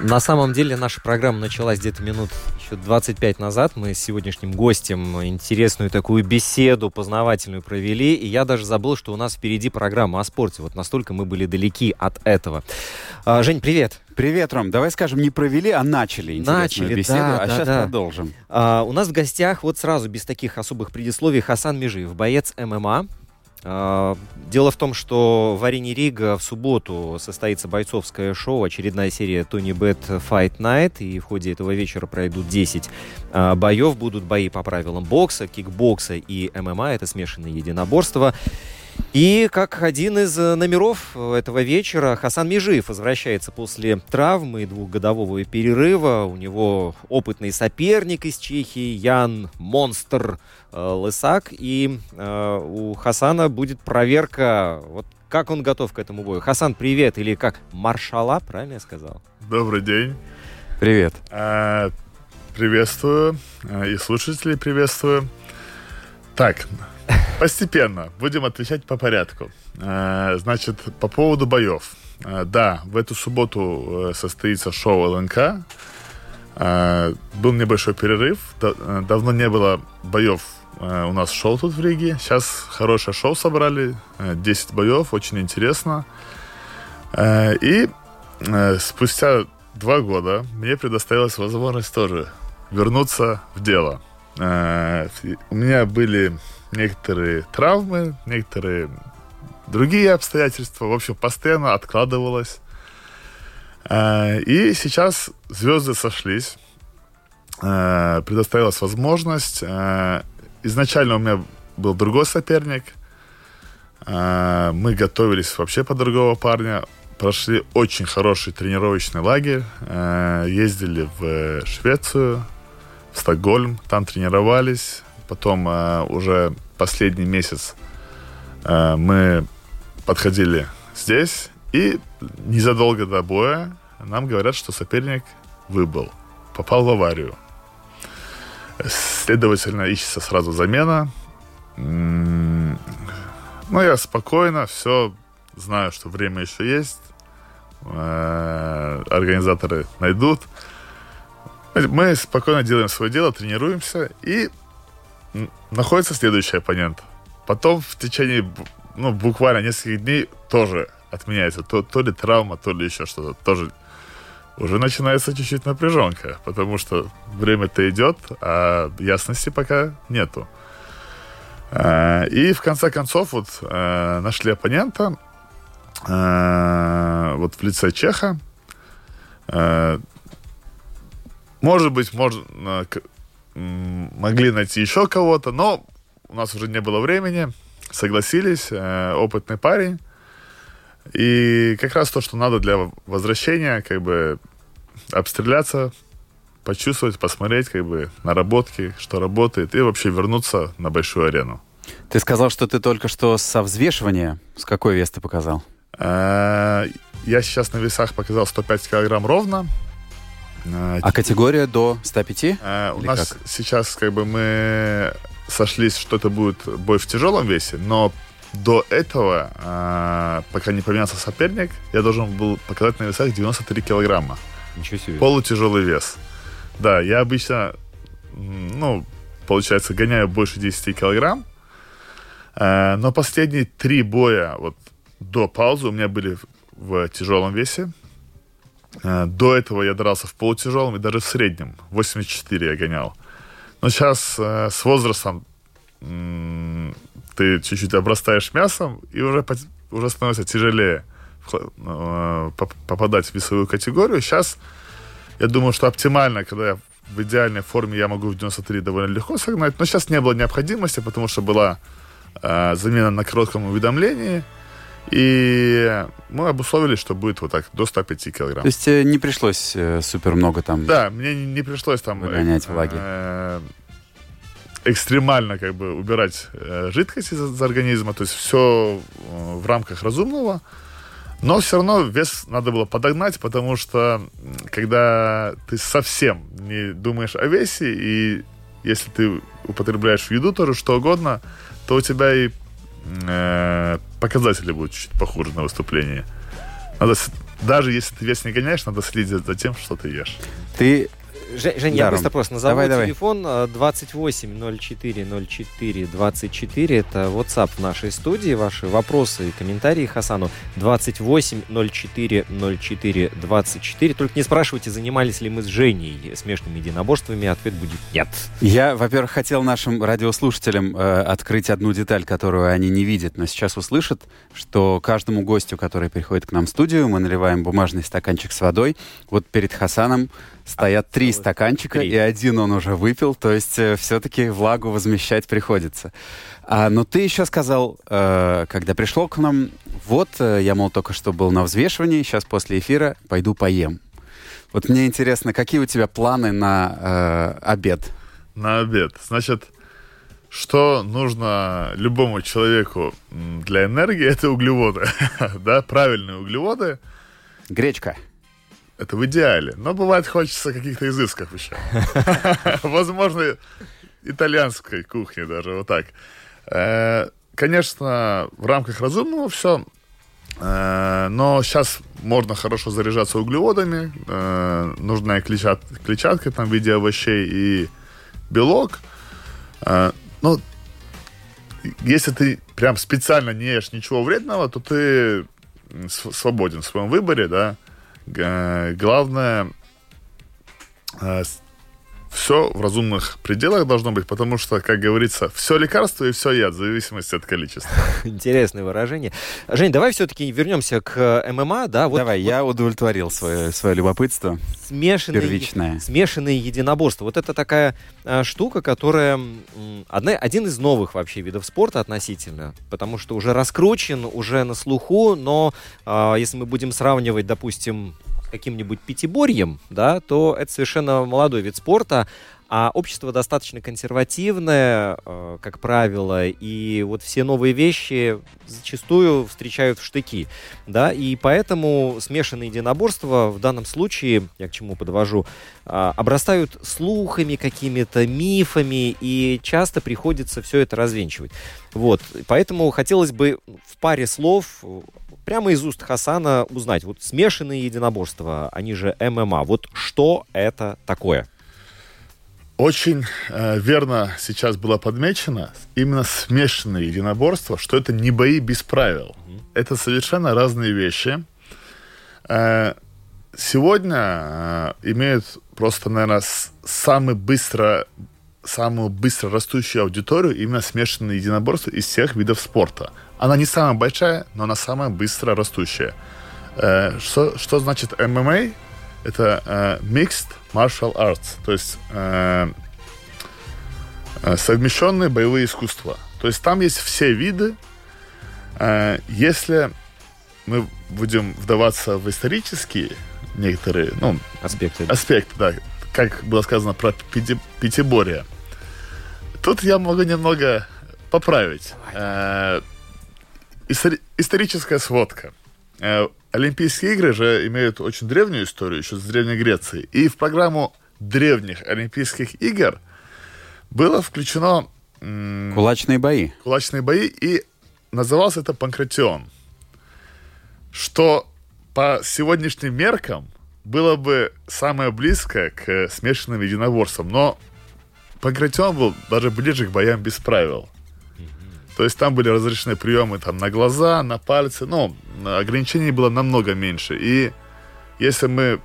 На самом деле наша программа началась где-то минут еще 25 назад. Мы с сегодняшним гостем интересную такую беседу познавательную провели. И я даже забыл, что у нас впереди программа о спорте. Вот настолько мы были далеки от этого. А, Жень, привет. Привет, Ром. Давай скажем, не провели, а начали интересную Начали, беседу, да, а да, сейчас да. продолжим. А, у нас в гостях вот сразу, без таких особых предисловий, Хасан Межиев, боец ММА. А, Дело в том, что в арене Рига в субботу состоится бойцовское шоу, очередная серия Тони Бет Fight Night, и в ходе этого вечера пройдут 10 а, боев, будут бои по правилам бокса, кикбокса и ММА, это смешанные единоборства. И как один из э, номеров этого вечера Хасан Межиев возвращается после травмы и двухгодового перерыва. У него опытный соперник из Чехии Ян Монстр э, Лысак. И э, у Хасана будет проверка, вот как он готов к этому бою. Хасан, привет, или как маршала, правильно я сказал? Добрый день. Привет. А, Приветствую. И слушателей приветствую. Так, постепенно. Будем отвечать по порядку. А, Значит, по поводу боев. А, Да, в эту субботу э, состоится шоу ЛНК. Был небольшой перерыв. Да- э, Давно не было боев э, у нас шоу тут в Риге. Сейчас хорошее шоу собрали. э, 10 боев, очень интересно. Э, И э, спустя два года мне предоставилась возможность тоже вернуться в дело. Э, У меня были некоторые травмы, некоторые другие обстоятельства. В общем, постоянно откладывалось. Э, И сейчас звезды сошлись. Э, Предоставилась возможность. Э, Изначально у меня был другой соперник. Мы готовились вообще по другого парня. Прошли очень хороший тренировочный лагерь. Ездили в Швецию, в Стокгольм. Там тренировались. Потом уже последний месяц э, мы подходили здесь. И незадолго до боя нам говорят, что соперник выбыл. Попал в аварию. Следовательно, ищется сразу замена. Ну, я спокойно, все, знаю, что время еще есть. Э, Организаторы найдут. Мы спокойно делаем свое дело, тренируемся, и находится следующий оппонент. Потом в течение ну, буквально нескольких дней тоже отменяется. То, то ли травма, то ли еще что-то. Тоже уже начинается чуть-чуть напряженка, потому что время-то идет, а ясности пока нету. Э, И в конце концов вот э, нашли оппонента э, вот в лице Чеха. Э, Может быть, можно, могли найти еще кого-то, но у нас уже не было времени. Согласились, э, опытный парень. И как раз то, что надо для возвращения, как бы обстреляться, почувствовать, посмотреть, как бы наработки, что работает, и вообще вернуться на большую арену. Ты сказал, что ты только что со взвешивания. С какой вес ты показал? Э, Я сейчас на весах показал 105 килограмм ровно. Э, А категория до 105? Э, У Или нас как? сейчас как бы мы сошлись, что это будет бой в тяжелом весе, но до этого, э, пока не поменялся соперник, я должен был показать на весах 93 килограмма. Ничего себе. Полутяжелый вес. Да, я обычно, ну, получается, гоняю больше 10 килограмм. Э, но последние три боя вот до паузы у меня были в- в тяжелом весе. Э, До этого я дрался в полутяжелом и даже в среднем. 84 я гонял. Но сейчас э, с возрастом ты чуть-чуть обрастаешь мясом, и уже, уже становится тяжелее э, поп- попадать в весовую категорию. Сейчас я думаю, что оптимально, когда я в идеальной форме я могу в 93 довольно легко согнать, но сейчас не было необходимости, потому что была замена на коротком уведомлении, и мы обусловили, что будет вот так, до 105 килограмм. То есть э, не пришлось э, супер много там... Да, мне не, не пришлось там Выгонять влаги. э, экстремально как бы убирать э, жидкость из, из организма, то есть все э, в рамках разумного, но все равно вес надо было подогнать, потому что когда ты совсем не думаешь о весе и если ты употребляешь в еду тоже что угодно, то у тебя и э, показатели будут чуть похуже на выступлении. Надо, даже если ты вес не гоняешь, надо следить за тем, что ты ешь. Ты Жень, Жень, я быстро просто назову Давай, давай. телефон э, 28 04 04 24. Это WhatsApp нашей студии. Ваши вопросы и комментарии Хасану 28 04 04 24. Только не спрашивайте, занимались ли мы с Женей смешанными единоборствами. Ответ будет нет. Я, во-первых, хотел нашим радиослушателям э, открыть одну деталь, которую они не видят, но сейчас услышат, что каждому гостю, который приходит к нам в студию, мы наливаем бумажный стаканчик с водой. Вот перед Хасаном стоят три целых стаканчика, три. и один он уже выпил, то есть все-таки влагу возмещать приходится. А, но ты еще сказал, э, когда пришел к нам, вот, э, я, мол, только что был на взвешивании, сейчас после эфира пойду поем. Вот мне интересно, какие у тебя планы на э, обед? На обед. Значит, что нужно любому человеку для энергии, это углеводы. да, правильные углеводы. Гречка. Это в идеале. Но бывает хочется каких-то изысков еще. Возможно, итальянской кухни даже, вот так. Э, Конечно, в рамках разумного все. Но сейчас можно хорошо заряжаться углеводами. Э, Нужная клетчат- клетчатка там в виде овощей и белок. Э, Ну, если ты прям специально не ешь ничего вредного, то ты свободен в своем выборе, да. Главное, все в разумных пределах должно быть, потому что, как говорится, все лекарство и все яд, в зависимости от количества. Интересное выражение. Жень, давай все-таки вернемся к э, ММА. Да, вот, Давай, вот я удовлетворил свое, свое любопытство. смешанные, Первичное. смешанные единоборства. Вот это такая э, штука, которая м, одна, один из новых вообще видов спорта относительно, потому что уже раскручен, уже на слуху, но э, если мы будем сравнивать, допустим, каким-нибудь пятиборьем, да, то это совершенно молодой вид спорта, а общество достаточно консервативное, э, как правило, и вот все новые вещи зачастую встречают в штыки, да, и поэтому смешанные единоборства в данном случае, я к чему подвожу, а, обрастают слухами какими-то, мифами, и часто приходится все это развенчивать. Вот, поэтому хотелось бы в паре слов э, прямо из уст Хасана узнать, вот смешанные единоборства, они же ММА, вот что это такое? Очень э, верно сейчас было подмечено именно смешанные единоборства, что это не бои без правил. Это совершенно разные вещи. Э, сегодня э, имеют просто, наверное, самый быстро, самую быстро растущую аудиторию именно смешанные единоборства из всех видов спорта. Она не самая большая, но она самая быстро растущая. Э, что, что значит ММА? Это э, Mixed Martial Arts, то есть э, э, совмещенные боевые искусства. То есть там есть все виды. Э, если мы будем вдаваться в исторические некоторые, ну, Аспекты. аспекты, да, как было сказано про пяти- пятиборье. Тут я могу немного поправить. Э, истори- историческая сводка. Э, Олимпийские игры же имеют очень древнюю историю, еще с Древней Греции. И в программу древних Олимпийских игр было включено м, Кулачные бои. кулачные бои, и назывался это панкратион. Что по сегодняшним меркам было бы самое близкое к смешанным единоборствам, но панкратион был даже ближе к боям без правил. То есть там были разрешены приемы там, на глаза, на пальцы, но ограничений было намного меньше. И если мы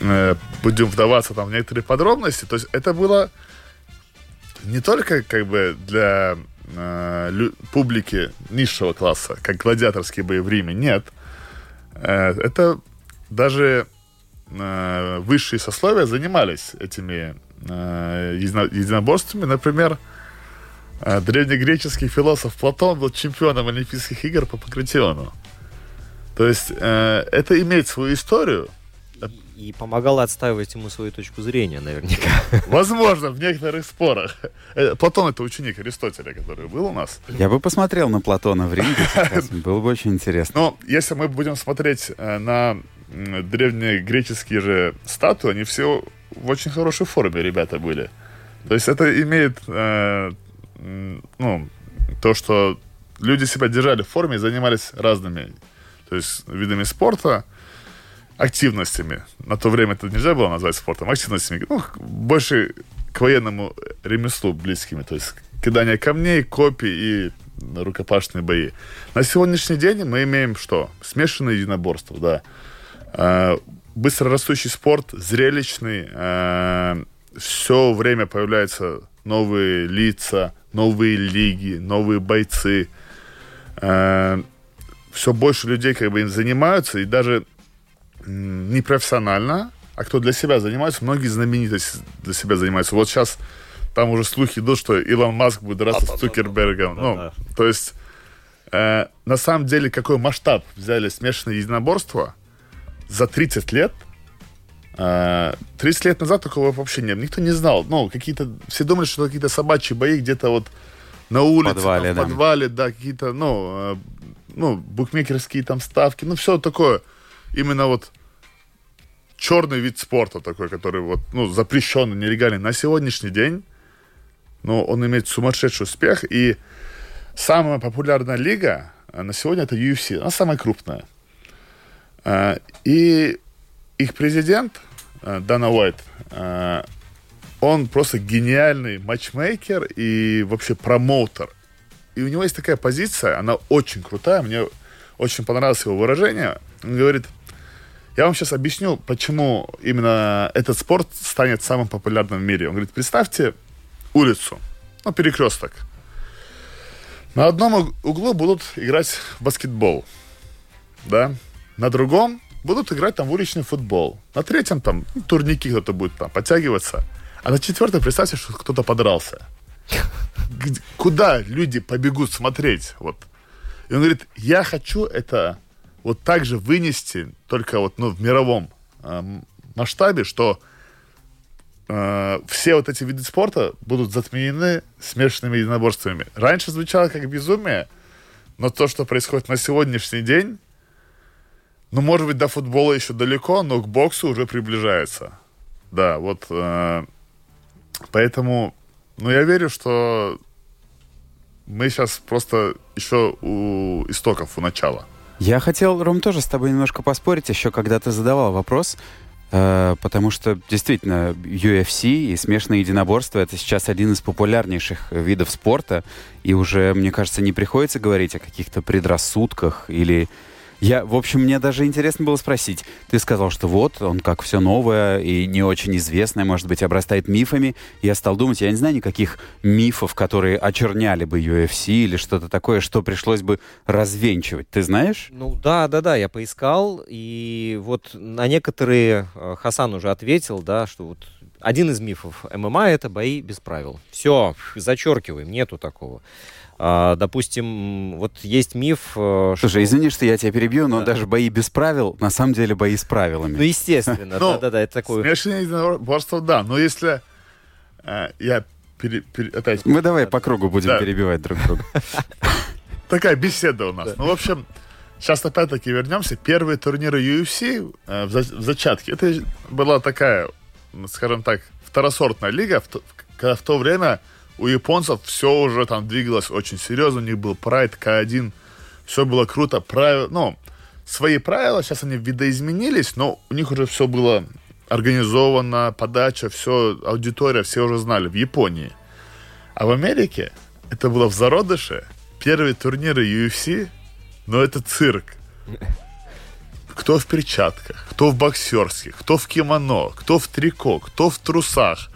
э, будем вдаваться там в некоторые подробности, то есть это было не только как бы для э, публики низшего класса, как гладиаторские бои в Риме, нет. Э, это даже э, высшие сословия занимались этими единоборствами. Например, э, древнегреческий философ Платон был чемпионом Олимпийских игр по пакратиону. То есть э, это имеет свою историю. И помогала отстаивать ему свою точку зрения, наверняка. Возможно, в некоторых спорах. Э, Платон это ученик Аристотеля, который был у нас. Я бы посмотрел на Платона в ринге сейчас. Было бы очень интересно. Но если мы будем смотреть э, на древнегреческие же статуи, они все в очень хорошей форме, ребята, были. То есть это имеет, э, ну, то, что люди себя держали в форме и занимались разными, то есть видами спорта, активностями. На то время это нельзя было назвать спортом, активностями, ну, больше к военному ремеслу близкими, то есть кидание камней, копий и рукопашные бои. На сегодняшний день мы имеем что? Смешанное единоборство, да. Э, быстро растущий спорт, зрелищный, все время появляются новые лица, новые лиги, новые бойцы. все больше людей как бы им занимаются, и даже не профессионально, а кто для себя занимается, многие знаменитости для себя занимаются. Вот сейчас там уже слухи идут, что Илон Маск будет драться с Цукербергом. Ну, то есть, э, на самом деле, какой масштаб взяли смешанное единоборство за 30 лет, э, 30 лет назад такого вообще не было. Никто не знал. Ну, какие-то... Все думали, что какие-то собачьи бои где-то вот на улице, подвале, там, да. в подвале, да, какие-то, ну, э, ну, букмекерские там ставки, ну, все такое. Именно вот черный вид спорта такой, который вот, ну, запрещенный, нелегальный. На сегодняшний день, ну, он имеет сумасшедший успех, и самая популярная лига э, на сегодня это UFC, она самая крупная. Э, И их президент, э, Дана Уайт, э, он просто гениальный матчмейкер и вообще промоутер. И у него есть такая позиция, она очень крутая, мне очень понравилось его выражение. Он говорит, я вам сейчас объясню, почему именно этот спорт станет самым популярным в мире. Он говорит, представьте улицу, ну, перекресток. На одном уг- углу будут играть в баскетбол, да, на другом будут играть там в уличный футбол, на третьем там турники кто-то будет там подтягиваться, а на четвертом представьте, что кто-то подрался. Куда люди побегут смотреть? Вот. И он говорит, я хочу это вот так же вынести, только вот ну, в мировом эм, масштабе, что э, все вот эти виды спорта будут затменены смешанными единоборствами. Раньше звучало как безумие, но то, что происходит на сегодняшний день, ну, может быть, до футбола еще далеко, но к боксу уже приближается. Да, вот э, поэтому, ну, я верю, что мы сейчас просто еще у истоков, у начала. Я хотел, Ром, тоже с тобой немножко поспорить, еще когда ты задавал вопрос, э, потому что действительно UFC и смешанное единоборство это сейчас один из популярнейших видов спорта, и уже, мне кажется, не приходится говорить о каких-то предрассудках или... Я, в общем, мне даже интересно было спросить. Ты сказал, что вот, он как все новое и не очень известное, может быть, обрастает мифами. Я стал думать, я не знаю никаких мифов, которые очерняли бы UFC или что-то такое, что пришлось бы развенчивать. Ты знаешь? Ну да, да, да, я поискал, и вот на некоторые э, Хасан уже ответил, да, что вот один из мифов ММА это бои без правил. Все, зачеркиваем, нету такого. А, допустим, вот есть миф, э, что... Слушай, извини, что я тебя перебью, но даже бои без правил, на самом деле бои с правилами. Ну, естественно, Ну, да-да-да, это такое... Смешанное единоборство, да. Но если э, я пере- пере- опять Мы давай по кругу будем Да. перебивать друг друга. такая беседа у нас. Ну, в общем, сейчас опять-таки вернемся. Первые турниры UFC э, в, за- в зачатке. Это была такая, скажем так, второсортная лига, в то- когда в то время у японцев все уже там двигалось очень серьезно. У них был Pride К1, все было круто. Правила, ну, свои правила, сейчас они видоизменились, но у них уже все было организовано, подача, все, аудитория, все уже знали в Японии. А в Америке это было в зародыше. Первые турниры UFC, но это цирк. Кто в перчатках, кто в боксерских, кто в кимоно, кто в трико, кто в трусах.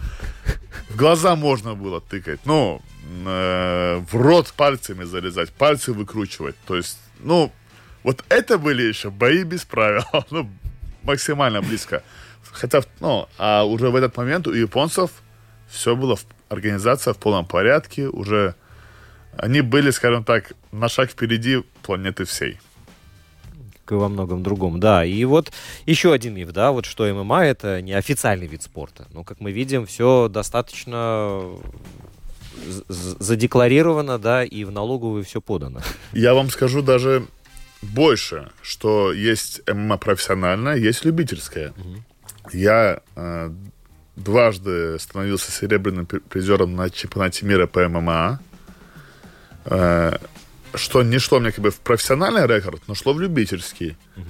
В глаза можно было тыкать, ну, э, в рот пальцами залезать, пальцы выкручивать. То есть, ну, вот это были еще бои без правил, ну, максимально близко. Хотя, ну, а уже в этот момент у японцев все было, в, организация в полном порядке, уже они были, скажем так, на шаг впереди планеты всей. Как и во многом другом, да. И вот еще один миф, да, вот что ММА это не официальный вид спорта. Но, как мы видим, все достаточно задекларировано, да, и в налоговую все подано. Я вам скажу даже больше, что есть ММА профессиональная, есть любительская. Угу. Я э, дважды становился серебряным призером на чемпионате мира по ММА. Э, что не шло мне как бы в профессиональный рекорд, но шло в любительский. Угу.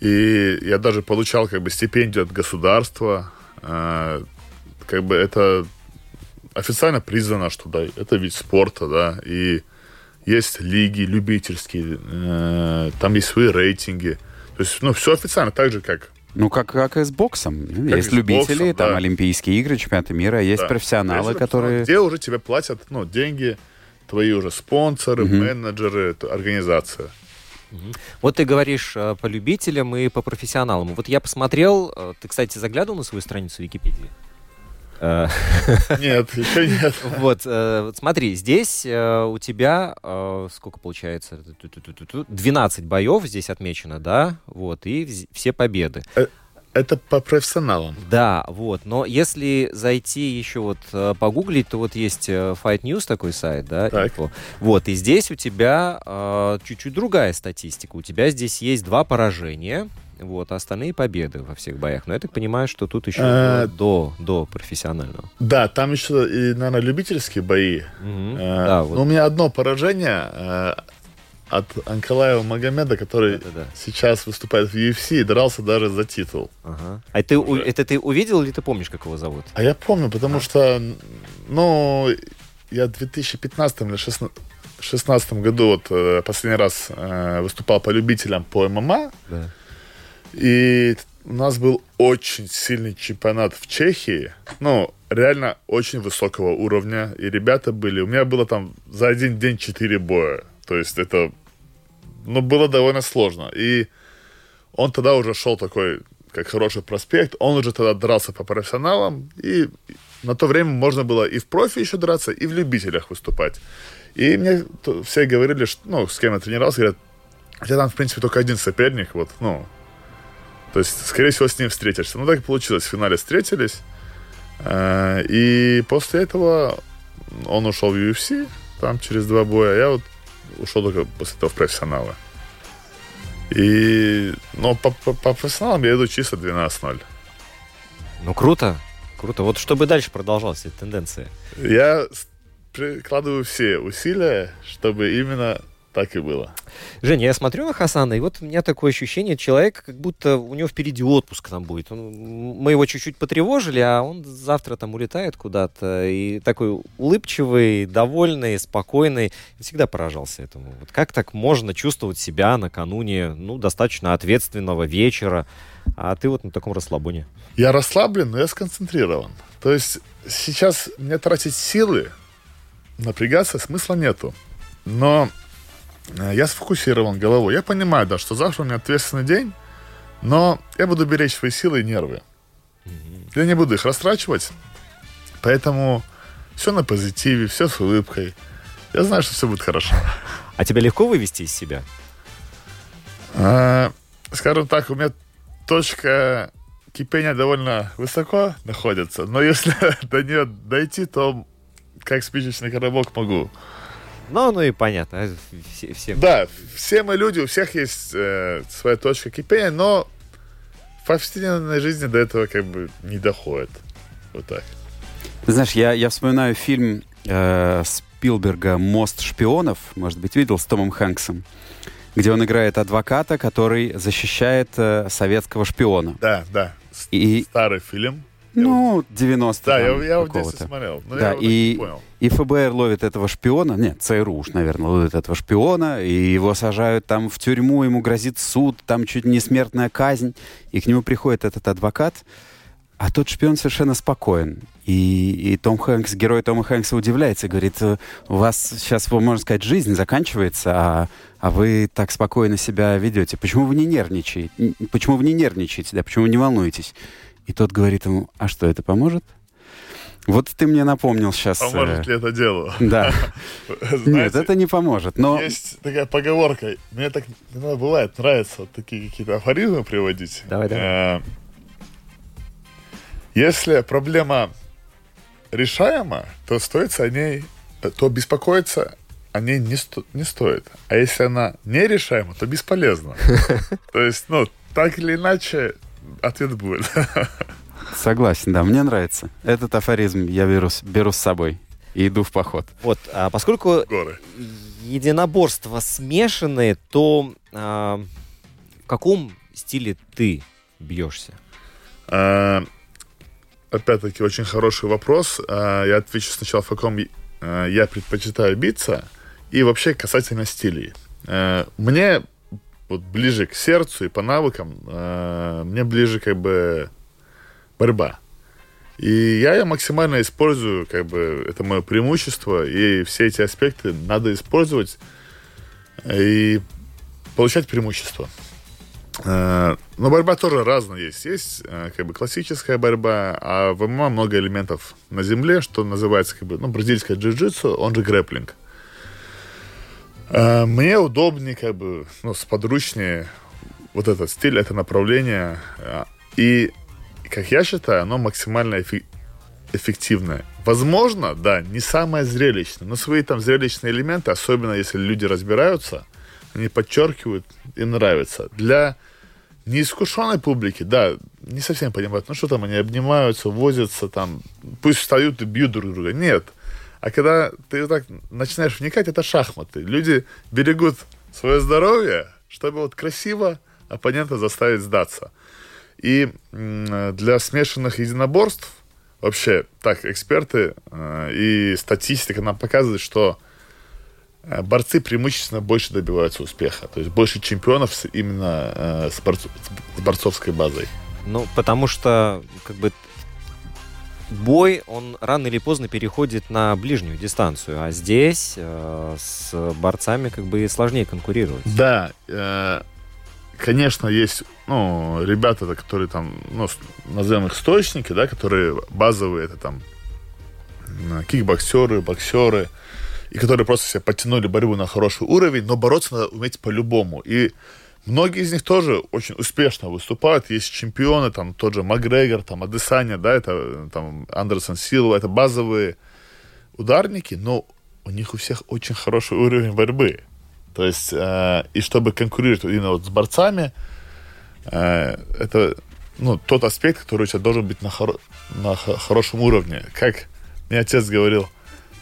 И я даже получал как бы стипендию от государства. Э, как бы это официально признано, что да, это вид спорта, да, и есть лиги любительские, э, там есть свои рейтинги. То есть, ну, все официально, так же, как ну, как, как и с боксом. Как есть любители, боксом, там да. Олимпийские игры, чемпионаты мира, есть да. профессионалы, которые... Где уже тебе платят ну, деньги, твои уже спонсоры, угу. менеджеры, организация. Вот ты говоришь э, по любителям и по профессионалам. Вот я посмотрел, э, ты, кстати, заглядывал на свою страницу Википедии? Э, нет, еще нет. Вот, смотри, здесь у тебя сколько получается? 12 боев здесь отмечено, да? Вот, и все победы. Это по профессионалам. Да, вот. Но если зайти еще вот э, погуглить, то вот есть э, Fight News такой сайт, да, так. Info. Вот, и здесь у тебя э, чуть-чуть другая статистика. У тебя здесь есть два поражения, вот, а остальные победы во всех боях. Но я так понимаю, что тут еще а... до, до профессионального. Да, там еще, и, наверное, любительские бои. Угу. А, да, вот. Но у меня одно поражение от Анкалаева Магомеда, который да, да, да. сейчас выступает в UFC и дрался даже за титул. Ага. А ты, Уже. это ты увидел или ты помнишь, как его зовут? А я помню, потому а. что, ну, я в 2015 или 2016 году вот э, последний раз э, выступал по любителям по ММА. Да. И у нас был очень сильный чемпионат в Чехии. Ну, реально очень высокого уровня. И ребята были... У меня было там за один день четыре боя. То есть это, ну, было довольно сложно. И он тогда уже шел такой, как хороший проспект. Он уже тогда дрался по профессионалам. И на то время можно было и в профи еще драться, и в любителях выступать. И мне все говорили, что, ну, с кем я тренировался, говорят, у тебя там, в принципе, только один соперник, вот, ну, то есть, скорее всего, с ним встретишься. Ну, так и получилось. В финале встретились. Э, и после этого он ушел в UFC, там, через два боя. Я вот ушел только после этого в профессионалы. И, но по, по, по профессионалам я иду чисто 12-0. Ну, круто. Круто. Вот чтобы дальше продолжалась эта тенденция. Я прикладываю все усилия, чтобы именно так и было. Женя, я смотрю на Хасана, и вот у меня такое ощущение, человек, как будто у него впереди отпуск там будет. Он, мы его чуть-чуть потревожили, а он завтра там улетает куда-то. И такой улыбчивый, довольный, спокойный. Я всегда поражался этому. Вот как так можно чувствовать себя накануне ну, достаточно ответственного вечера, а ты вот на таком расслабоне? Я расслаблен, но я сконцентрирован. То есть сейчас мне тратить силы, напрягаться смысла нету. Но я сфокусирован головой. Я понимаю, да, что завтра у меня ответственный день, но я буду беречь свои силы и нервы. Я не буду их растрачивать, поэтому все на позитиве, все с улыбкой. Я знаю, что все будет хорошо. А тебя легко вывести из себя? А, скажем так, у меня точка кипения довольно высоко находится, но если до нее дойти, то как спичечный коробок могу. Ну, ну и понятно. Все, все... Да, все мы люди, у всех есть э, своя точка кипения, но в повседневной жизни до этого как бы не доходит. Вот так. Ты знаешь, я, я вспоминаю фильм э, Спилберга «Мост шпионов», может быть, видел, с Томом Хэнксом, где он играет адвоката, который защищает э, советского шпиона. Да, да. И... Старый фильм. Ну, 90 Да, я, я в детстве смотрел. Но Да, я вот не и, понял. и ФБР ловит этого шпиона, нет, ЦРУ уж, наверное, ловит этого шпиона, и его сажают там в тюрьму, ему грозит суд, там чуть не смертная казнь, и к нему приходит этот адвокат, а тот шпион совершенно спокоен. И, и Том Хэнкс, герой Тома Хэнкса удивляется, говорит, «Э, у вас сейчас, можно сказать, жизнь заканчивается, а, а вы так спокойно себя ведете. Почему вы не нервничаете? Почему вы не нервничаете, да? Почему вы не волнуетесь? И тот говорит ему, а что, это поможет? Вот ты мне напомнил сейчас. Поможет ли это делу? Да. Нет, это не поможет. Но Есть такая поговорка. Мне так иногда бывает, нравится вот такие какие-то афоризмы приводить. Давай, давай. Э, Если проблема решаема, то стоит о ней, то беспокоиться о ней не, сто- не стоит. А если она нерешаема, то бесполезно. То есть, ну, так или иначе, ответ будет. согласен, да, мне нравится. Этот афоризм я беру, с- беру с собой и иду в поход. Вот, а поскольку Горы. единоборства смешанные, то а, в каком стиле ты бьешься? А, Опять-таки, очень хороший вопрос. А, Я отвечу сначала, в каком а, я предпочитаю биться, и вообще касательно стилей. А, Мне вот ближе к сердцу и по навыкам, а, мне ближе как бы борьба. И я ее максимально использую, как бы это мое преимущество, и все эти аспекты надо использовать и получать преимущество. Э, Но борьба тоже разная есть. Есть э, как бы классическая борьба, а в ММА много элементов на земле, что называется как бы, ну, бразильское джиу-джитсу, он же грэплинг. Э, Мне удобнее, как бы, ну, сподручнее вот этот стиль, это направление. э, И, как я считаю, оно максимально эффективное. Возможно, да, не самое зрелищное, но свои там зрелищные элементы, особенно если люди разбираются, они подчеркивают, им нравится. Для неискушенной публики, да, не совсем понимают, ну что там, они обнимаются, возятся там, пусть встают и бьют друг друга. Нет. А когда ты вот так начинаешь вникать, это шахматы. Люди берегут свое здоровье, чтобы вот красиво оппонента заставить сдаться. И для смешанных единоборств вообще так эксперты э, и статистика нам показывает, что э, борцы преимущественно больше добиваются успеха. То есть больше чемпионов именно э, с, с борцовской базой. Ну, потому что, как бы, бой, он рано или поздно переходит на ближнюю дистанцию, а здесь э, с борцами, как бы, сложнее конкурировать. Да, э, конечно, есть ну, ребята, которые там, ну, назовем их стоечники, да, которые базовые, это там кикбоксеры, боксеры, и которые просто себе подтянули борьбу на хороший уровень, но бороться надо уметь по-любому. И многие из них тоже очень успешно выступают. Есть чемпионы, там тот же Макгрегор, там Адесаня, да, это там Андерсон Силва, это базовые ударники, но у них у всех очень хороший уровень борьбы. То есть, э, и чтобы конкурировать именно вот с борцами, э, это ну, тот аспект, который у тебя должен быть на, хоро- на хо- хорошем уровне. Как мне отец говорил,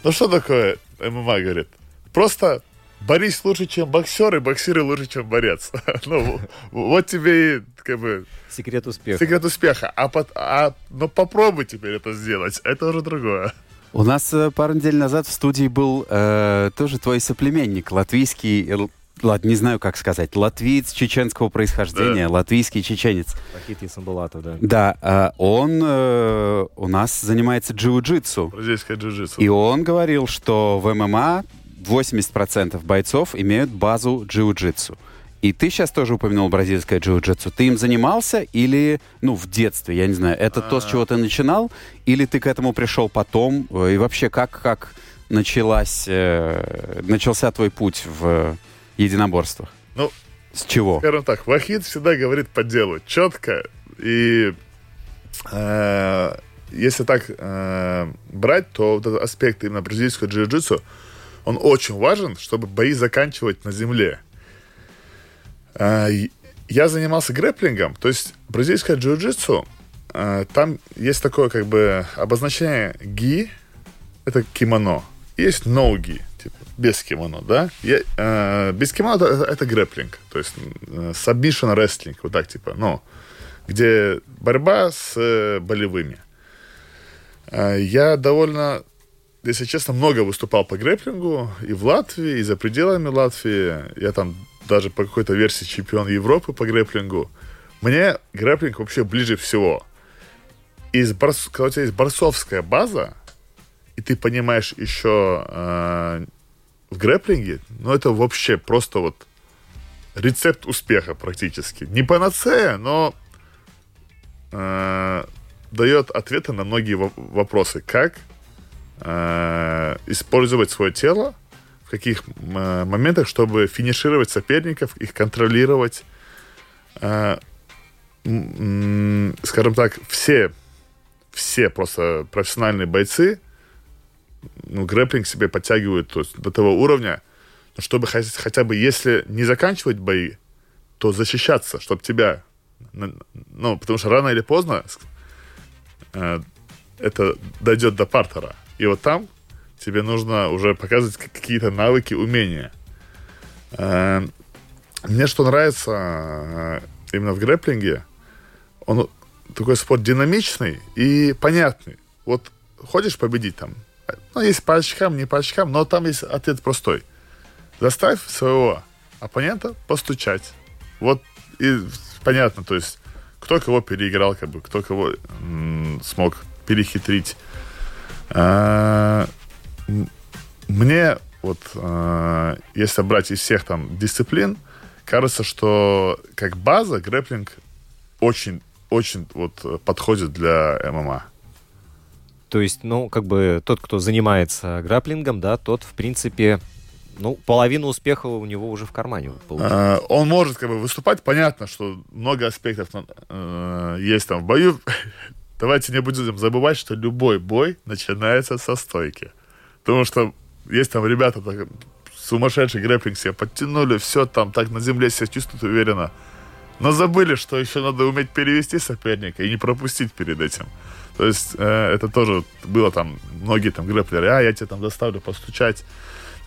ну что такое ММА, говорит, просто борись лучше, чем боксер, и боксируй лучше, чем борец. ну, вот тебе и как бы Секрет успеха. секрет успеха. А, пот- а, ну попробуй теперь это сделать, это уже другое. У нас э, пару недель назад в студии был э, тоже твой соплеменник, латвийский, э, л- ладно, не знаю, как сказать, латвиец чеченского происхождения, латвийский чеченец. Рахит Исамбулатов, да. Да, э, он э, у нас занимается джиу-джитсу. Бразильское джиу-джитсу. И он говорил, что в ММА 80% бойцов имеют базу джиу-джитсу. И ты сейчас тоже упомянул бразильское джиу-джитсу. Ты им занимался или, ну, в детстве, я не знаю, это то, с чего ты начинал, или ты к этому пришел потом? Э, И вообще, как, как началась, э, начался твой путь в единоборствах? Ну, С чего? скажем так, Вахид всегда говорит по делу, четко. И э, если так э, брать, то вот этот аспект именно бразильского джиу-джитсу, он очень важен, чтобы бои заканчивать на земле. И я занимался грэплингом, то есть бразильское джиу-джитсу, э, там есть такое как бы обозначение ги, это кимоно, есть ноги, типа без кимоно, да? Я, э, без кимоно это, это грэплинг, то есть э, submission wrestling, вот так типа, ну, где борьба с э, болевыми. Э, я довольно, если честно, много выступал по грэплингу и в Латвии, и за пределами Латвии. Я там даже по какой-то версии чемпион Европы по грэплингу. Мне грэплинг вообще ближе всего. Из борс... Когда у тебя есть борцовская база, и ты понимаешь еще э, в грэплинге, ну это вообще просто вот рецепт успеха практически. Не панацея, но э, дает ответы на многие вопросы. Как э, использовать свое тело, в каких э, моментах, чтобы финишировать соперников, их контролировать. Э, скажем так, все, все просто профессиональные бойцы ну, грэплинг себе подтягивают то есть, до того уровня, чтобы хотя бы, если не заканчивать бои, то защищаться, чтобы тебя... Ну, потому что рано или поздно это дойдет до партера. И вот там тебе нужно уже показывать какие-то навыки, умения. Э, мне что нравится э, именно в грэплинге, он такой спорт динамичный и понятный. Вот хочешь победить там, ну, есть по очкам, не по очкам, но там есть ответ простой. Заставь своего оппонента постучать. Вот и понятно, то есть кто кого переиграл, как бы, кто кого м- смог перехитрить. А, мне вот, а, если брать из всех там дисциплин, кажется, что как база грэплинг очень, очень вот подходит для ММА. То есть, ну, как бы тот, кто занимается граплингом, да, тот, в принципе, ну, половину успеха у него уже в кармане. А, он может как бы выступать. Понятно, что много аспектов э, есть там в бою. Давайте не будем забывать, что любой бой начинается со стойки. Потому что есть там ребята, так, сумасшедший грэплинг себе подтянули, все там так на земле себя чувствуют уверенно. Но забыли, что еще надо уметь перевести соперника и не пропустить перед этим. То есть э, это тоже было там, многие там грэплеры, а, я тебе там доставлю постучать.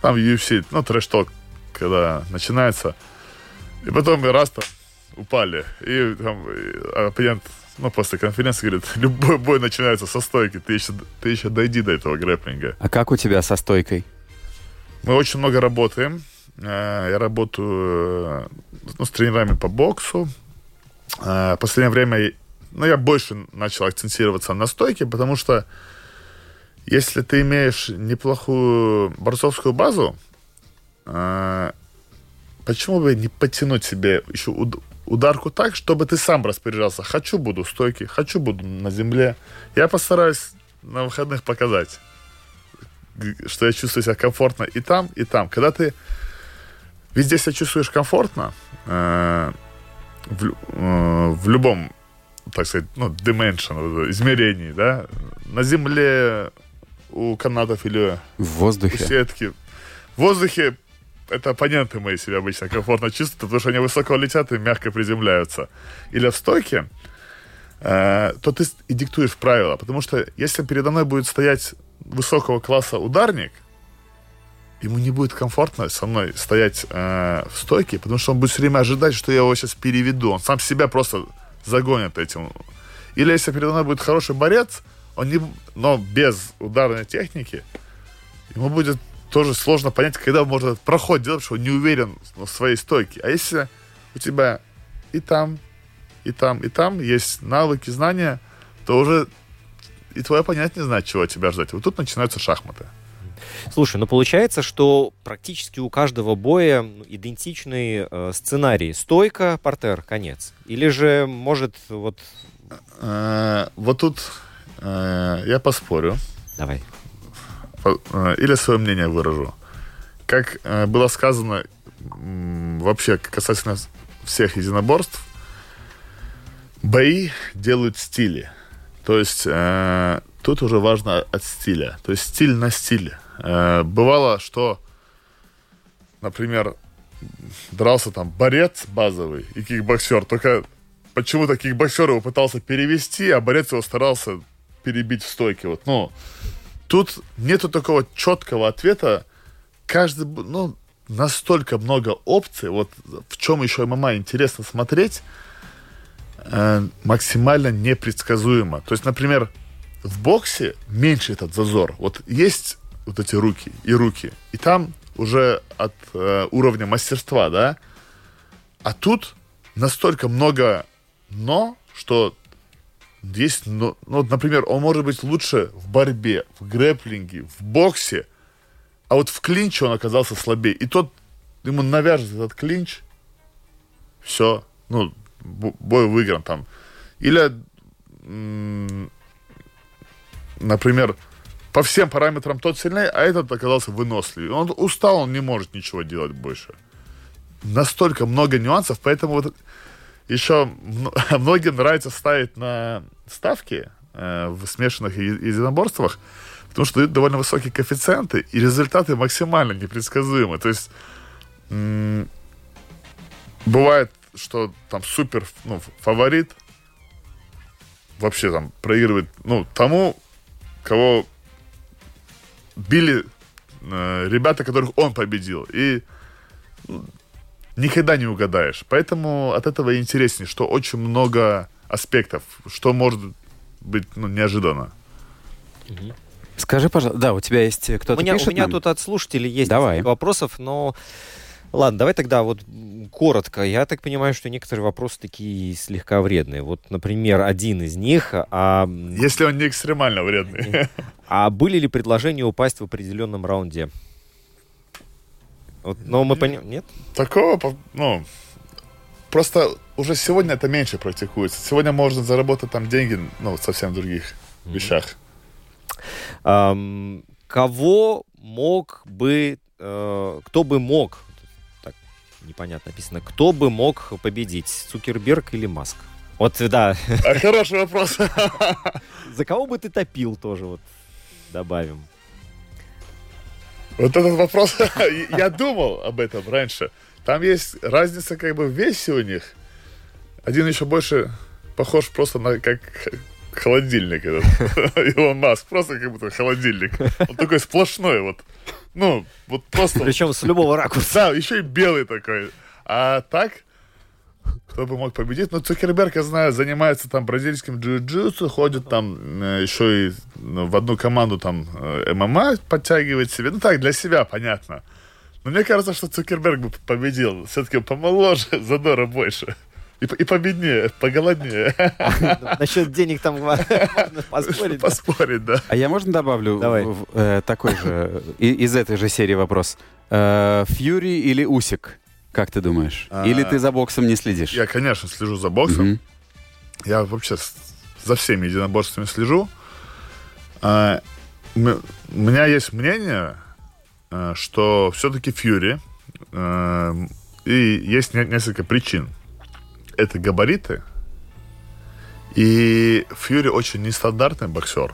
Там UFC, ну, трэш-ток, когда начинается. И потом раз там упали. И там оппонент, ну, после конференции говорит, любой бой начинается со стойки, ты еще, ты еще дойди до этого грэплинга. А как у тебя со стойкой? Мы очень много работаем. Э, я работаю ну, с тренерами по боксу. Э, в последнее время ну, я больше начал акцентироваться на стойке, потому что если ты имеешь неплохую борцовскую базу, э, почему бы не подтянуть себе еще уд- ударку так, чтобы ты сам распоряжался. Хочу буду стойки, хочу буду на земле. Я постараюсь на выходных показать, что я чувствую себя комфортно и там, и там. Когда ты везде себя чувствуешь комфортно, э, в, э, в любом так сказать, ну, dimension, измерений, да, на земле у канатов или в воздухе. у сетки. В воздухе это оппоненты мои себя обычно комфортно чувствуют, потому что они высоко летят и мягко приземляются. Или в стойке, э, то ты и диктуешь правила. Потому что если передо мной будет стоять высокого класса ударник, ему не будет комфортно со мной стоять э, в стойке, потому что он будет все время ожидать, что я его сейчас переведу. Он сам себя просто загонят этим. Или если передо мной будет хороший борец, он не, но без ударной техники, ему будет тоже сложно понять, когда можно этот проход делать, что он не уверен в своей стойке. А если у тебя и там, и там, и там есть навыки, знания, то уже и твой оппонент не знает, чего от тебя ждать. Вот тут начинаются шахматы. Слушай, ну получается, что практически у каждого боя идентичный э, сценарий. Стойка, портер, конец. Или же, может, вот... Э, вот тут э, я поспорю. Давай. Э, или свое мнение выражу. Как э, было сказано вообще касательно всех единоборств, бои делают стили. То есть э, тут уже важно от стиля. То есть стиль на стиле. Э, бывало, что, например, дрался там борец базовый и кикбоксер, только почему-то кикбоксер его пытался перевести, а борец его старался перебить в стойке. Вот, ну, тут нету такого четкого ответа. Каждый, ну, настолько много опций. Вот в чем еще ММА интересно смотреть, э, максимально непредсказуемо. То есть, например, в боксе меньше этот зазор. Вот есть вот эти руки и руки, и там уже от э, уровня мастерства, да. А тут настолько много но, что есть, ну, ну, например, он может быть лучше в борьбе, в грэплинге, в боксе, а вот в клинче он оказался слабее. И тот ему навяжет этот клинч, все, ну, бо- бой выигран там. Или, например, по всем параметрам тот сильнее, а этот оказался выносливее. Он устал, он не может ничего делать больше. Настолько много нюансов, поэтому вот еще мно- многим нравится ставить на ставки э, в смешанных единоборствах, потому что дают довольно высокие коэффициенты, и результаты максимально непредсказуемы. То есть м, бывает, что там супер ну, фаворит вообще там проигрывает ну, тому, кого били э, ребята, которых он победил. И никогда не угадаешь. Поэтому от этого интереснее, что очень много аспектов, что может быть ну, неожиданно. Скажи, пожалуйста, да, у тебя есть У кто-то меня, у пишет меня нам? тут от слушателей есть Давай. вопросов, но ладно, давай тогда вот коротко. Я так понимаю, что некоторые вопросы такие слегка вредные. Вот, например, один из них. А, Если он не экстремально вредный. а были ли предложения упасть в определенном раунде? Вот, но мы понимаем, нет? Такого, ну, просто уже сегодня это меньше практикуется. Сегодня можно заработать там деньги, ну, в совсем других вещах. Ам, кого мог бы, э, кто бы мог, так непонятно написано, кто бы мог победить, Цукерберг или Маск? Вот, да, А, Хороший вопрос. за кого бы ты топил тоже, вот, добавим. Вот этот вопрос, я думал об этом раньше. Там есть разница как бы в весе у них. Один еще больше похож просто на как холодильник этот. Илон Маск, просто как будто холодильник. Он такой сплошной вот. Ну, вот просто... Причем с любого ракурса. Да, еще и белый такой. А так, кто бы мог победить? Ну, Цукерберг, я знаю, занимается там бразильским джиу-джитсу, ходит там э, еще и ну, в одну команду там э, ММА подтягивает себе. Ну, так, для себя, понятно. Но мне кажется, что Цукерберг бы победил. Все-таки помоложе, задора больше. И, и победнее, поголоднее. Насчет денег там можно поспорить. Поспорить, да. А я можно добавлю Давай. э, такой же, и- из этой же серии вопрос. Фьюри или Усик? Как ты думаешь? А, Или ты за боксом не следишь? Я, конечно, слежу за боксом. Я вообще за всеми единоборствами слежу. А, у меня есть мнение, э, что все-таки Фьюри, и есть не- несколько причин. Это габариты, и Фьюри очень нестандартный боксер.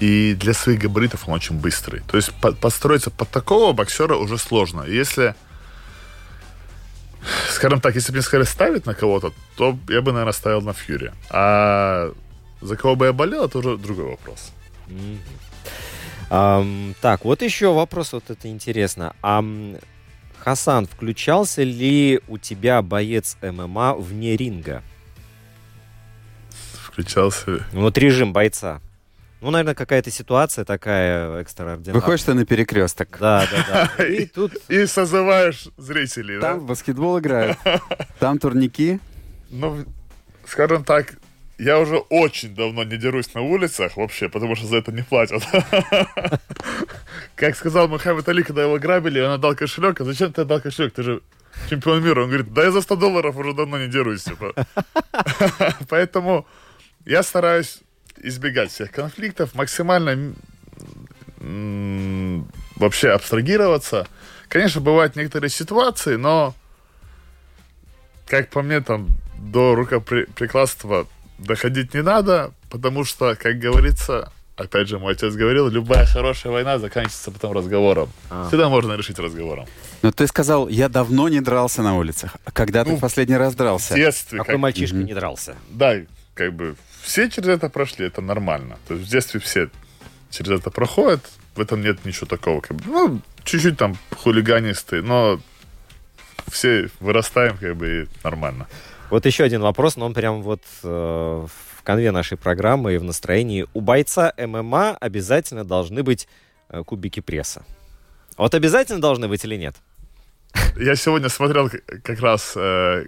И для своих габаритов он очень быстрый. То есть по- подстроиться под такого боксера уже сложно. Если скажем так, если бы мне сказали ставить на кого-то, то я бы, наверное, ставил на Фьюри. А за кого бы я болел, это уже другой вопрос. Ам, так, вот еще вопрос, вот это интересно. Ам, Хасан, включался ли у тебя боец ММА вне ринга? Включался. Ну, Вот режим бойца. Ну, наверное, какая-то ситуация такая экстраординарная. Выходишь ты на перекресток. Да, да, да. И тут И созываешь зрителей, Там в баскетбол играют. Там турники. Ну, скажем так, я уже очень давно не дерусь на улицах вообще, потому что за это не платят. Как сказал Мухаммед Али, когда его грабили, он отдал кошелек. А зачем ты отдал кошелек? Ты же чемпион мира. Он говорит, да я за 100 долларов уже давно не дерусь. Типа. Поэтому я стараюсь избегать всех конфликтов, максимально вообще абстрагироваться. Конечно, бывают некоторые ситуации, но, как по мне, там до рукоприкладства доходить не надо, потому что, как говорится, опять же, мой отец говорил, любая хорошая война заканчивается потом разговором. А. Всегда можно решить разговором. Но ты сказал, я давно не дрался на улицах. А Когда ты Ну, в последний раз В дрался? детстве, какой как- мальчишка не дрался? да, как бы все через это прошли, это нормально. То есть в детстве все через это проходят, в этом нет ничего такого. Как бы, ну, чуть-чуть там хулиганистые, но все вырастаем, как бы, и нормально. Вот еще один вопрос, но он прям вот э, в конве нашей программы и в настроении. У бойца ММА обязательно должны быть э, кубики пресса. Вот обязательно должны быть или нет? Я сегодня смотрел как раз э,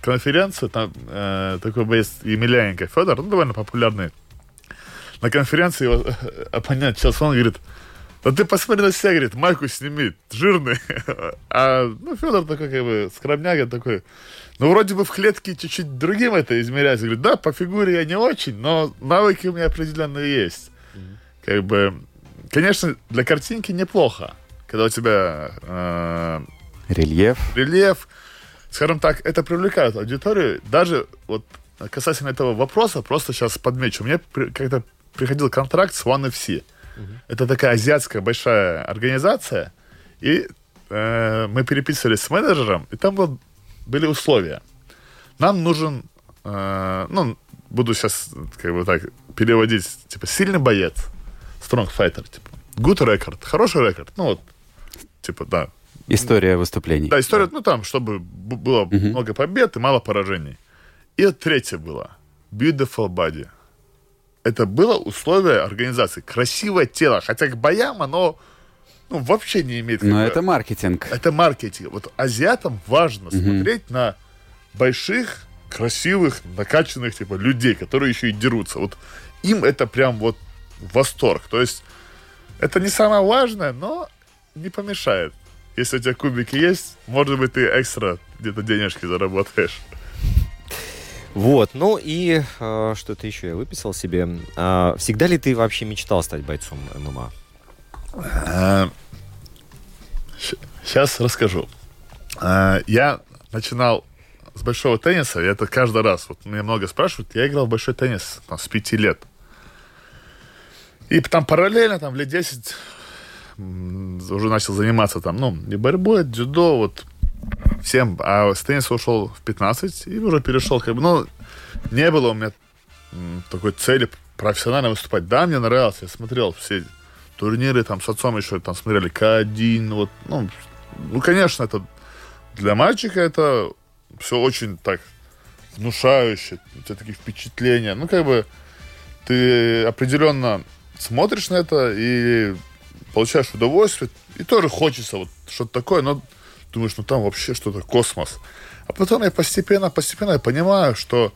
конференцию, там э, такой боец Емельяненко Федор, ну, довольно популярный. На конференции его э, оппонент сейчас он говорит, да ты посмотри на себя, говорит, майку сними, жирный. А, ну, Федор такой, как бы, скромняга такой, ну, вроде бы в клетке чуть-чуть другим это измеряется. Говорит, да, по фигуре я не очень, но навыки у меня определенно есть. Как бы, конечно, для картинки неплохо, когда у тебя э, Рельеф. рельеф, скажем так, это привлекает аудиторию. Даже вот касательно этого вопроса, просто сейчас подмечу. Мне когда приходил контракт с One FC. Это такая азиатская большая организация. И э, мы переписывались с менеджером, и там вот были условия. Нам нужен, э, ну, буду сейчас как бы так переводить, типа, сильный боец, strong fighter, типа, good record, хороший рекорд, ну вот, типа, да, История выступлений. да, история, ну там, чтобы было много побед и мало поражений. И третье было. Beautiful body. Это было условие организации. Красивое тело. Хотя к боям оно ну, вообще не имеет... Но это маркетинг. это маркетинг. Вот азиатам важно смотреть на больших, красивых, накачанных типа людей, которые еще и дерутся. Вот им это прям вот восторг. То есть это не самое важное, но не помешает. Если у тебя кубики есть, может быть, ты экстра где-то денежки заработаешь. Вот, ну и э, что-то еще я выписал себе. А, всегда ли ты вообще мечтал стать бойцом ММА? Сейчас расскажу. А, Я начинал с большого тенниса, и это каждый раз, вот меня много спрашивают, я играл в большой теннис там, с пяти лет. И там параллельно, там, лет 10 м, уже начал заниматься там, ну, и борьбой, дзюдо, вот, всем. А с тенниса ушел в 15 и уже перешел, как бы, ну, не было у меня такой цели профессионально выступать. Да, мне нравилось, я смотрел все турниры, там, с отцом еще там смотрели К1, вот, ну, ну, конечно, это для мальчика это все очень так внушающе, у тебя такие впечатления. Ну, как бы ты определенно смотришь на это и получаешь удовольствие, и тоже хочется вот что-то такое, но думаешь, ну там вообще что-то космос. А потом я постепенно, постепенно я понимаю, что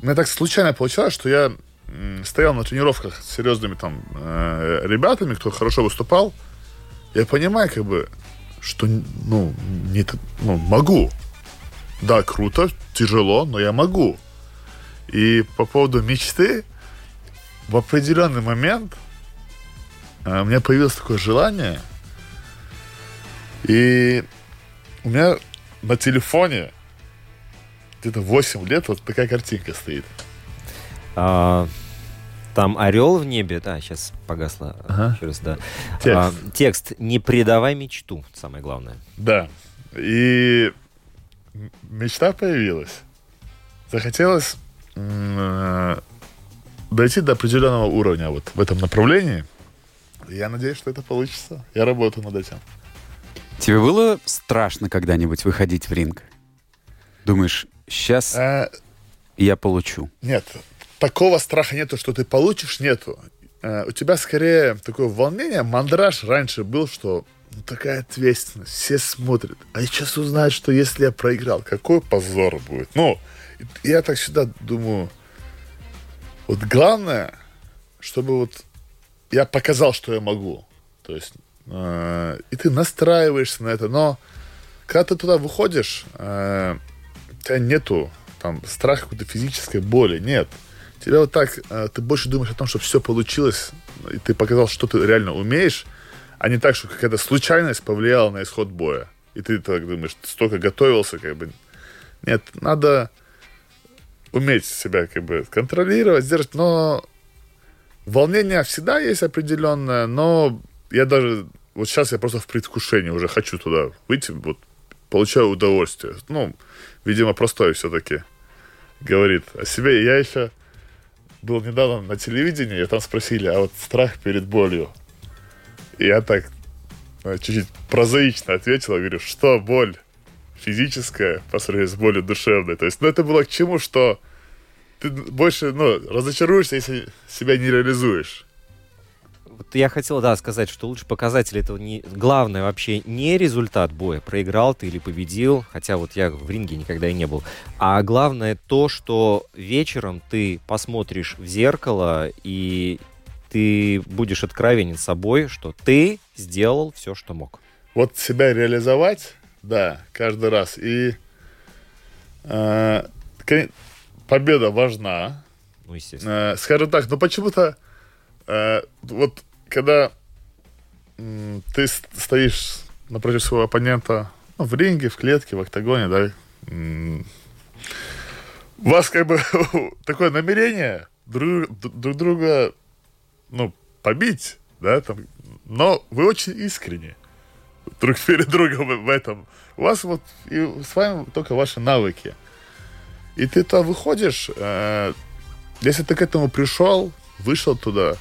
у меня так случайно получалось, что я стоял на тренировках с серьезными там э, ребятами, кто хорошо выступал. Я понимаю, как бы, что ну, не, ну, могу. Да, круто, тяжело, но я могу. И по поводу мечты, в определенный момент у меня появилось такое желание. И у меня на телефоне где-то 8 лет вот такая картинка стоит. А, там орел в небе, да, сейчас погасло. Ага. Еще раз, да. Текст. А, текст. Не предавай мечту, самое главное. Да. И мечта появилась. Захотелось э, дойти до определенного уровня вот в этом направлении. Я надеюсь, что это получится. Я работаю над этим. Тебе было страшно когда-нибудь выходить в ринг? Думаешь, сейчас Э, я получу. Нет, такого страха нету, что ты получишь, нету. Э, у тебя скорее такое волнение, мандраж раньше был, что ну, такая ответственность, все смотрят. А сейчас узнают, что если я проиграл, какой позор будет. Ну, я так всегда думаю, вот главное, чтобы вот я показал, что я могу. То есть, э, и ты настраиваешься на это, но когда ты туда выходишь, э, у тебя нету там страха какой-то физической боли, нет. Тебя вот так, э, ты больше думаешь о том, что все получилось, и ты показал, что ты реально умеешь, а не так, что какая-то случайность повлияла на исход боя. И ты так думаешь, ты столько готовился, как бы. Нет, надо уметь себя как бы контролировать, сдержать, но волнение всегда есть определенное, но я даже, вот сейчас я просто в предвкушении уже хочу туда выйти, вот получаю удовольствие. Ну, видимо, простой все-таки говорит о себе. Я еще был недавно на телевидении, и там спросили, а вот страх перед болью. И я так э, чуть-чуть прозаично ответил, говорю, что боль физическая по сравнению с болью душевной. То есть, ну, это было к чему, что ты больше, ну, разочаруешься, если себя не реализуешь. Вот я хотел, да, сказать, что лучше показатель этого не... Главное вообще не результат боя, проиграл ты или победил, хотя вот я в ринге никогда и не был, а главное то, что вечером ты посмотришь в зеркало и ты будешь откровенен с собой, что ты сделал все, что мог. Вот себя реализовать, да, каждый раз. И э, победа важна, Ну, естественно. Э, скажем так, но почему-то э, вот когда м, ты стоишь напротив своего оппонента ну, в ринге, в клетке, в октагоне, да, м, у вас как бы такое намерение друг, друг друга, ну, побить, да, там, но вы очень искренне друг перед другом в этом. У вас вот и с вами только ваши навыки. И ты то выходишь, э, если ты к этому пришел, вышел туда,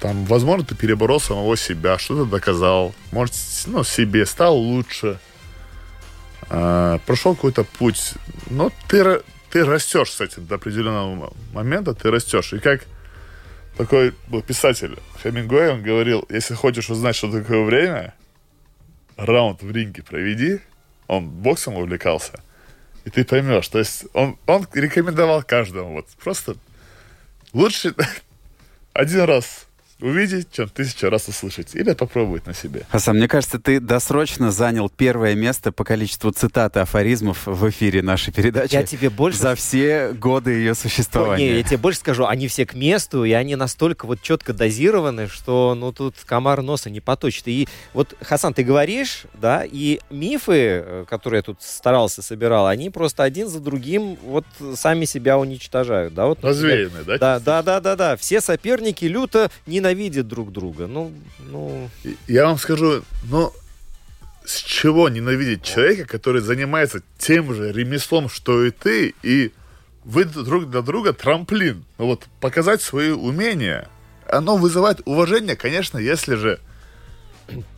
там, возможно, ты переборол самого себя, что-то доказал, может, ну, себе стал лучше, э, прошел какой-то путь, но ты, ты растешь с этим до определенного момента, ты растешь. И как такой был писатель Хемингуэй, он говорил, если хочешь узнать, что такое время, раунд в ринге проведи, он боксом увлекался, и ты поймешь. То есть он, он рекомендовал каждому вот просто лучше один раз увидеть, чем тысячу раз услышать. Или попробовать на себе. Хасан, мне кажется, ты досрочно занял первое место по количеству цитат и афоризмов в эфире нашей передачи. Я тебе больше За все годы ее Не, существования. я тебе больше скажу, они все к месту, и они настолько вот четко дозированы, что ну тут комар носа не поточит. И вот, Хасан, ты говоришь, да, и мифы, э, которые я тут старался, собирал, они просто один за другим вот сами себя уничтожают, да, вот. например, да? Да, да, да, да, да. Все соперники люто ненавидят друг друга. Ну, ну, Я вам скажу, ну, с чего ненавидеть человека, который занимается тем же ремеслом, что и ты, и вы друг для друга трамплин. Ну вот, показать свои умения, оно вызывает уважение, конечно, если же,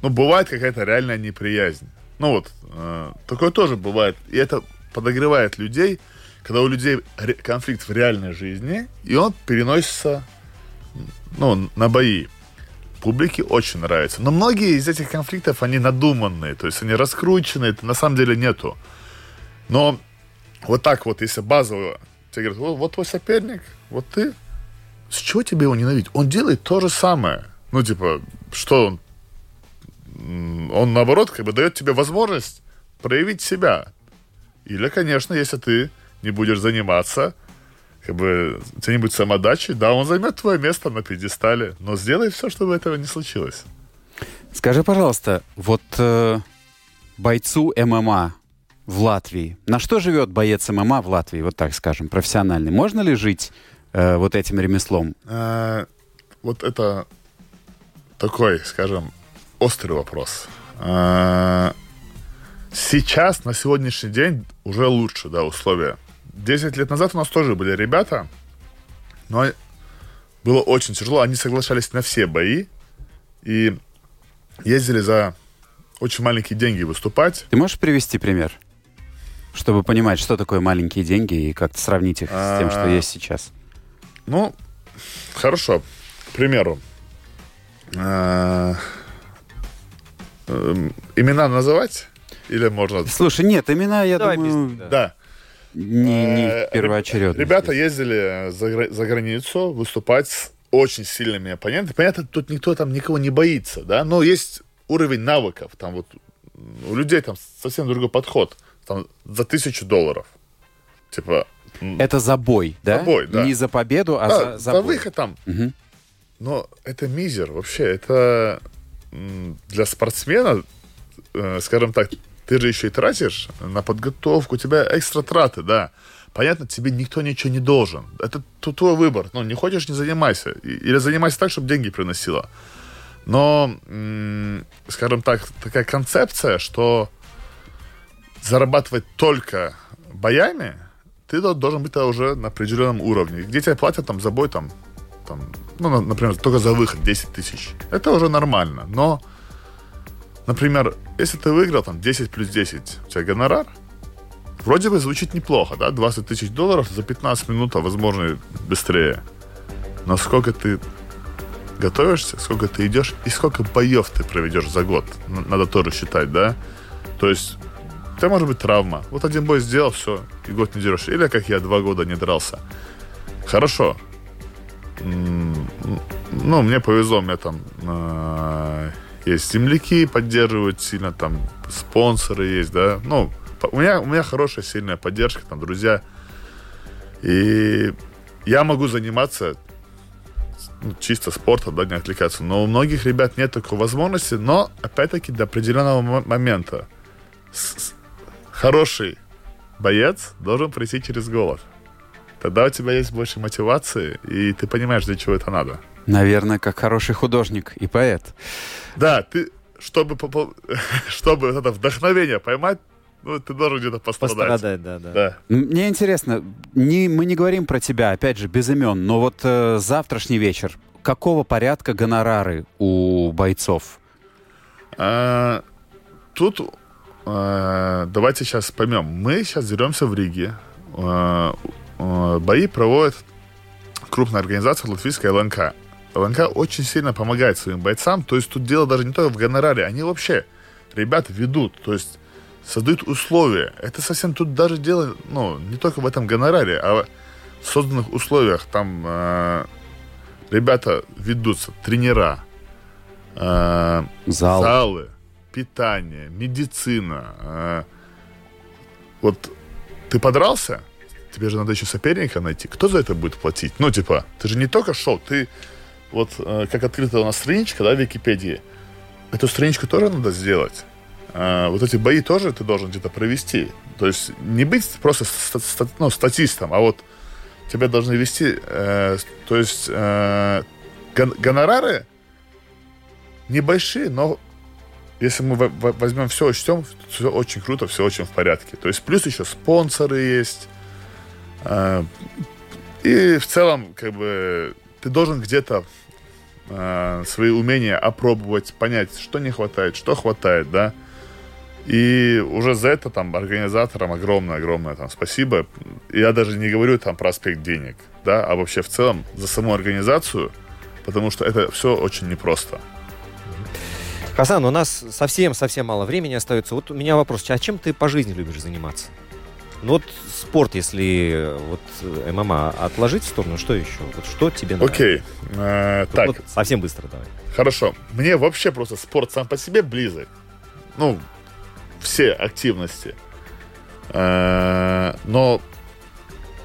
ну, бывает какая-то реальная неприязнь. Ну вот, э, такое тоже бывает. И это подогревает людей, когда у людей конфликт в реальной жизни, и он переносится ну, на бои. Публике очень нравится. Но многие из этих конфликтов, они надуманные, то есть они раскрученные, это на самом деле нету. Но вот так вот, если базово, тебе говорят, вот, вот твой соперник, вот ты, с чего тебе его ненавидеть? Он делает то же самое. Ну, типа, что он? Он, наоборот, как бы дает тебе возможность проявить себя. Или, конечно, если ты не будешь заниматься, как бы, будет самодачи, да, он займет твое место на пьедестале, но сделай все, чтобы этого не случилось. Скажи, пожалуйста, вот э, бойцу ММА в Латвии, на что живет боец ММА в Латвии, вот так скажем, профессиональный? Можно ли жить э, вот этим ремеслом? Э, вот это такой, скажем, острый вопрос. Э, сейчас, на сегодняшний день, уже лучше, да, условия. Десять лет назад у нас тоже были ребята, но было очень тяжело. Они соглашались на все бои и ездили за очень маленькие деньги выступать. Ты можешь привести пример? Чтобы понимать, что такое маленькие деньги и как-то сравнить их с тем, что А. есть сейчас. Ну, хорошо. К примеру, эм, имена называть? Или можно... Слушай, нет, имена, я Давай думаю, без- да. Да. Не, не Э, первоочередно. Ребята ездили за, за границу выступать с очень сильными оппонентами. Понятно, тут никто там никого не боится, да, но есть уровень навыков. Там вот у людей там совсем другой подход. Там за тысячу долларов. Типа... Это за бой, да? За бой, да. Не за победу, а да, за, за за бой. выход там. Мгм. Но это мизер вообще. Это для спортсмена, э, скажем так, ты же еще и тратишь на подготовку, у тебя экстра траты, да. Понятно, тебе никто ничего не должен. Это твой выбор. Ну, не хочешь, не занимайся. Или занимайся так, чтобы деньги приносило. Но, скажем так, такая концепция, что зарабатывать только боями, ты до- должен быть уже на определенном уровне. Где тебе платят там за бой, там, там, ну, на- например, только за выход 10 тысяч. Это уже нормально. Но, например, если ты выиграл там 10 плюс 10, у тебя гонорар, вроде бы звучит неплохо, да, 20 тысяч долларов за 15 минут, а возможно быстрее. Но сколько ты готовишься, сколько ты идешь и сколько боев ты проведешь за год. Надо тоже считать, да? То есть тебя может быть травма. Вот один бой сделал, все, и год не дерешь. Или как я два года не дрался. Хорошо. Ну, мне повезло, меня там э, есть земляки поддерживают сильно, там спонсоры есть, да. Ну, у меня, у меня хорошая, сильная поддержка, там, друзья. И я могу заниматься ну, чисто спортом, да, не отвлекаться. Но у многих ребят нет такой возможности, но, опять-таки, до определенного мо- момента хороший боец должен пройти через голод. Тогда у тебя есть больше мотивации, и ты понимаешь, для чего это надо. Наверное, как хороший художник и поэт. Да, ты, чтобы, чтобы это вдохновение поймать, ну, ты должен где-то пострадать. Пострадать, да, да. Да. Мне интересно, не, мы не говорим про тебя, опять же, без имен, но вот э, завтрашний вечер, какого порядка гонорары у бойцов? А, тут а, давайте сейчас поймем. Мы сейчас деремся в Риге. А, а, бои проводит крупная организация латвийская ЛНК. ЛНК очень сильно помогает своим бойцам. То есть тут дело даже не только в гонораре. Они вообще ребят ведут. То есть создают условия. Это совсем тут даже дело, ну, не только в этом гонораре, а в созданных условиях. Там а, ребята ведутся, тренера, а, Зал. залы, питание, медицина. э, Вот ты подрался, тебе же надо еще соперника найти. Кто за это будет платить? Ну, типа, ты же не только шел, ты вот э, как открыта у нас страничка, да, в Википедии, эту страничку тоже надо сделать. А, вот эти бои тоже ты должен где-то провести. То есть не быть просто ста- ста- ну, статистом, а вот тебя должны вести, э, то есть э, гон- гонорары небольшие, но если мы во- во- возьмем все, учтем, все очень круто, все очень в порядке. То есть плюс еще спонсоры есть. э, И в целом, как бы, ты должен где-то э, свои умения опробовать, понять, что не хватает, что хватает, да. И уже за это там организаторам огромное-огромное там спасибо. Я даже не говорю там про аспект денег, да, а вообще в целом за саму организацию, потому что это все очень непросто. Хасан, у нас совсем-совсем мало времени остается. Вот у меня вопрос. А чем ты по жизни любишь заниматься? Ну вот спорт, если э, вот э, ММА отложить в сторону, что еще? Вот что тебе нравится? Окей, э, так, вот совсем быстро давай. Хорошо. Мне вообще просто спорт сам по себе близок. Ну, все активности. Э, Но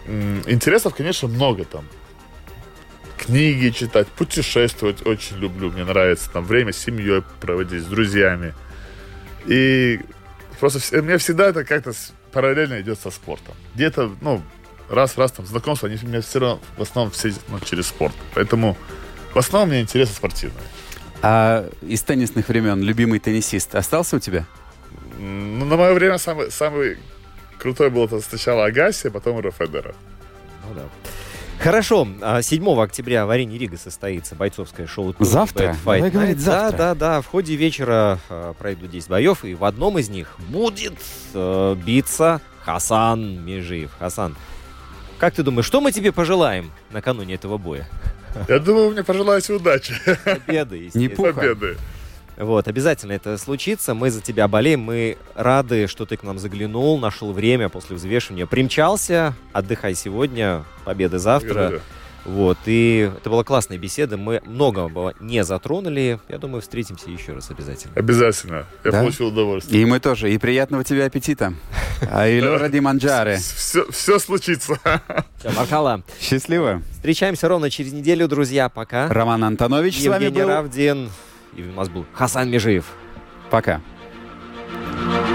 интересов, конечно, много там. Книги читать, путешествовать очень люблю. Мне нравится там время с семьей проводить, с друзьями. И просто мне всегда это как-то параллельно идет со спортом. Где-то, ну, раз-раз там знакомства, они у меня все равно в основном все ну, через спорт. Поэтому в основном мне интересы спортивные. А из теннисных времен любимый теннисист остался у тебя? Ну, на мое время самый, самый крутой был это сначала Агаси, а потом Ро Федерер. Ну да. Хорошо, а 7 октября в арене Рига состоится бойцовское шоу «Тур Завтра? Говорить Night». завтра. Да, да, да. В ходе вечера а, пройдут 10 боев, и в одном из них будет э, биться Хасан Межиев. Хасан, как ты думаешь, что мы тебе пожелаем накануне этого боя? Я думаю, мне пожелаете удачи, Победы, Не естественно. пуха. победы. Вот, обязательно это случится. Мы за тебя болеем. Мы рады, что ты к нам заглянул, нашел время после взвешивания. Примчался. Отдыхай сегодня. Победы завтра. Вот, и это была классная беседа. Мы многого не затронули. Я думаю, встретимся еще раз обязательно. Обязательно. Я Да? получил удовольствие. И мы тоже. И приятного тебе аппетита. А Илюра Диманджаре. Все, все случится. Маркала. Счастливо. Встречаемся ровно через неделю, друзья. Пока. Роман Антонович с вами Евгений был. Равдин. И у нас был Хасан Межиев. Пока. Пока.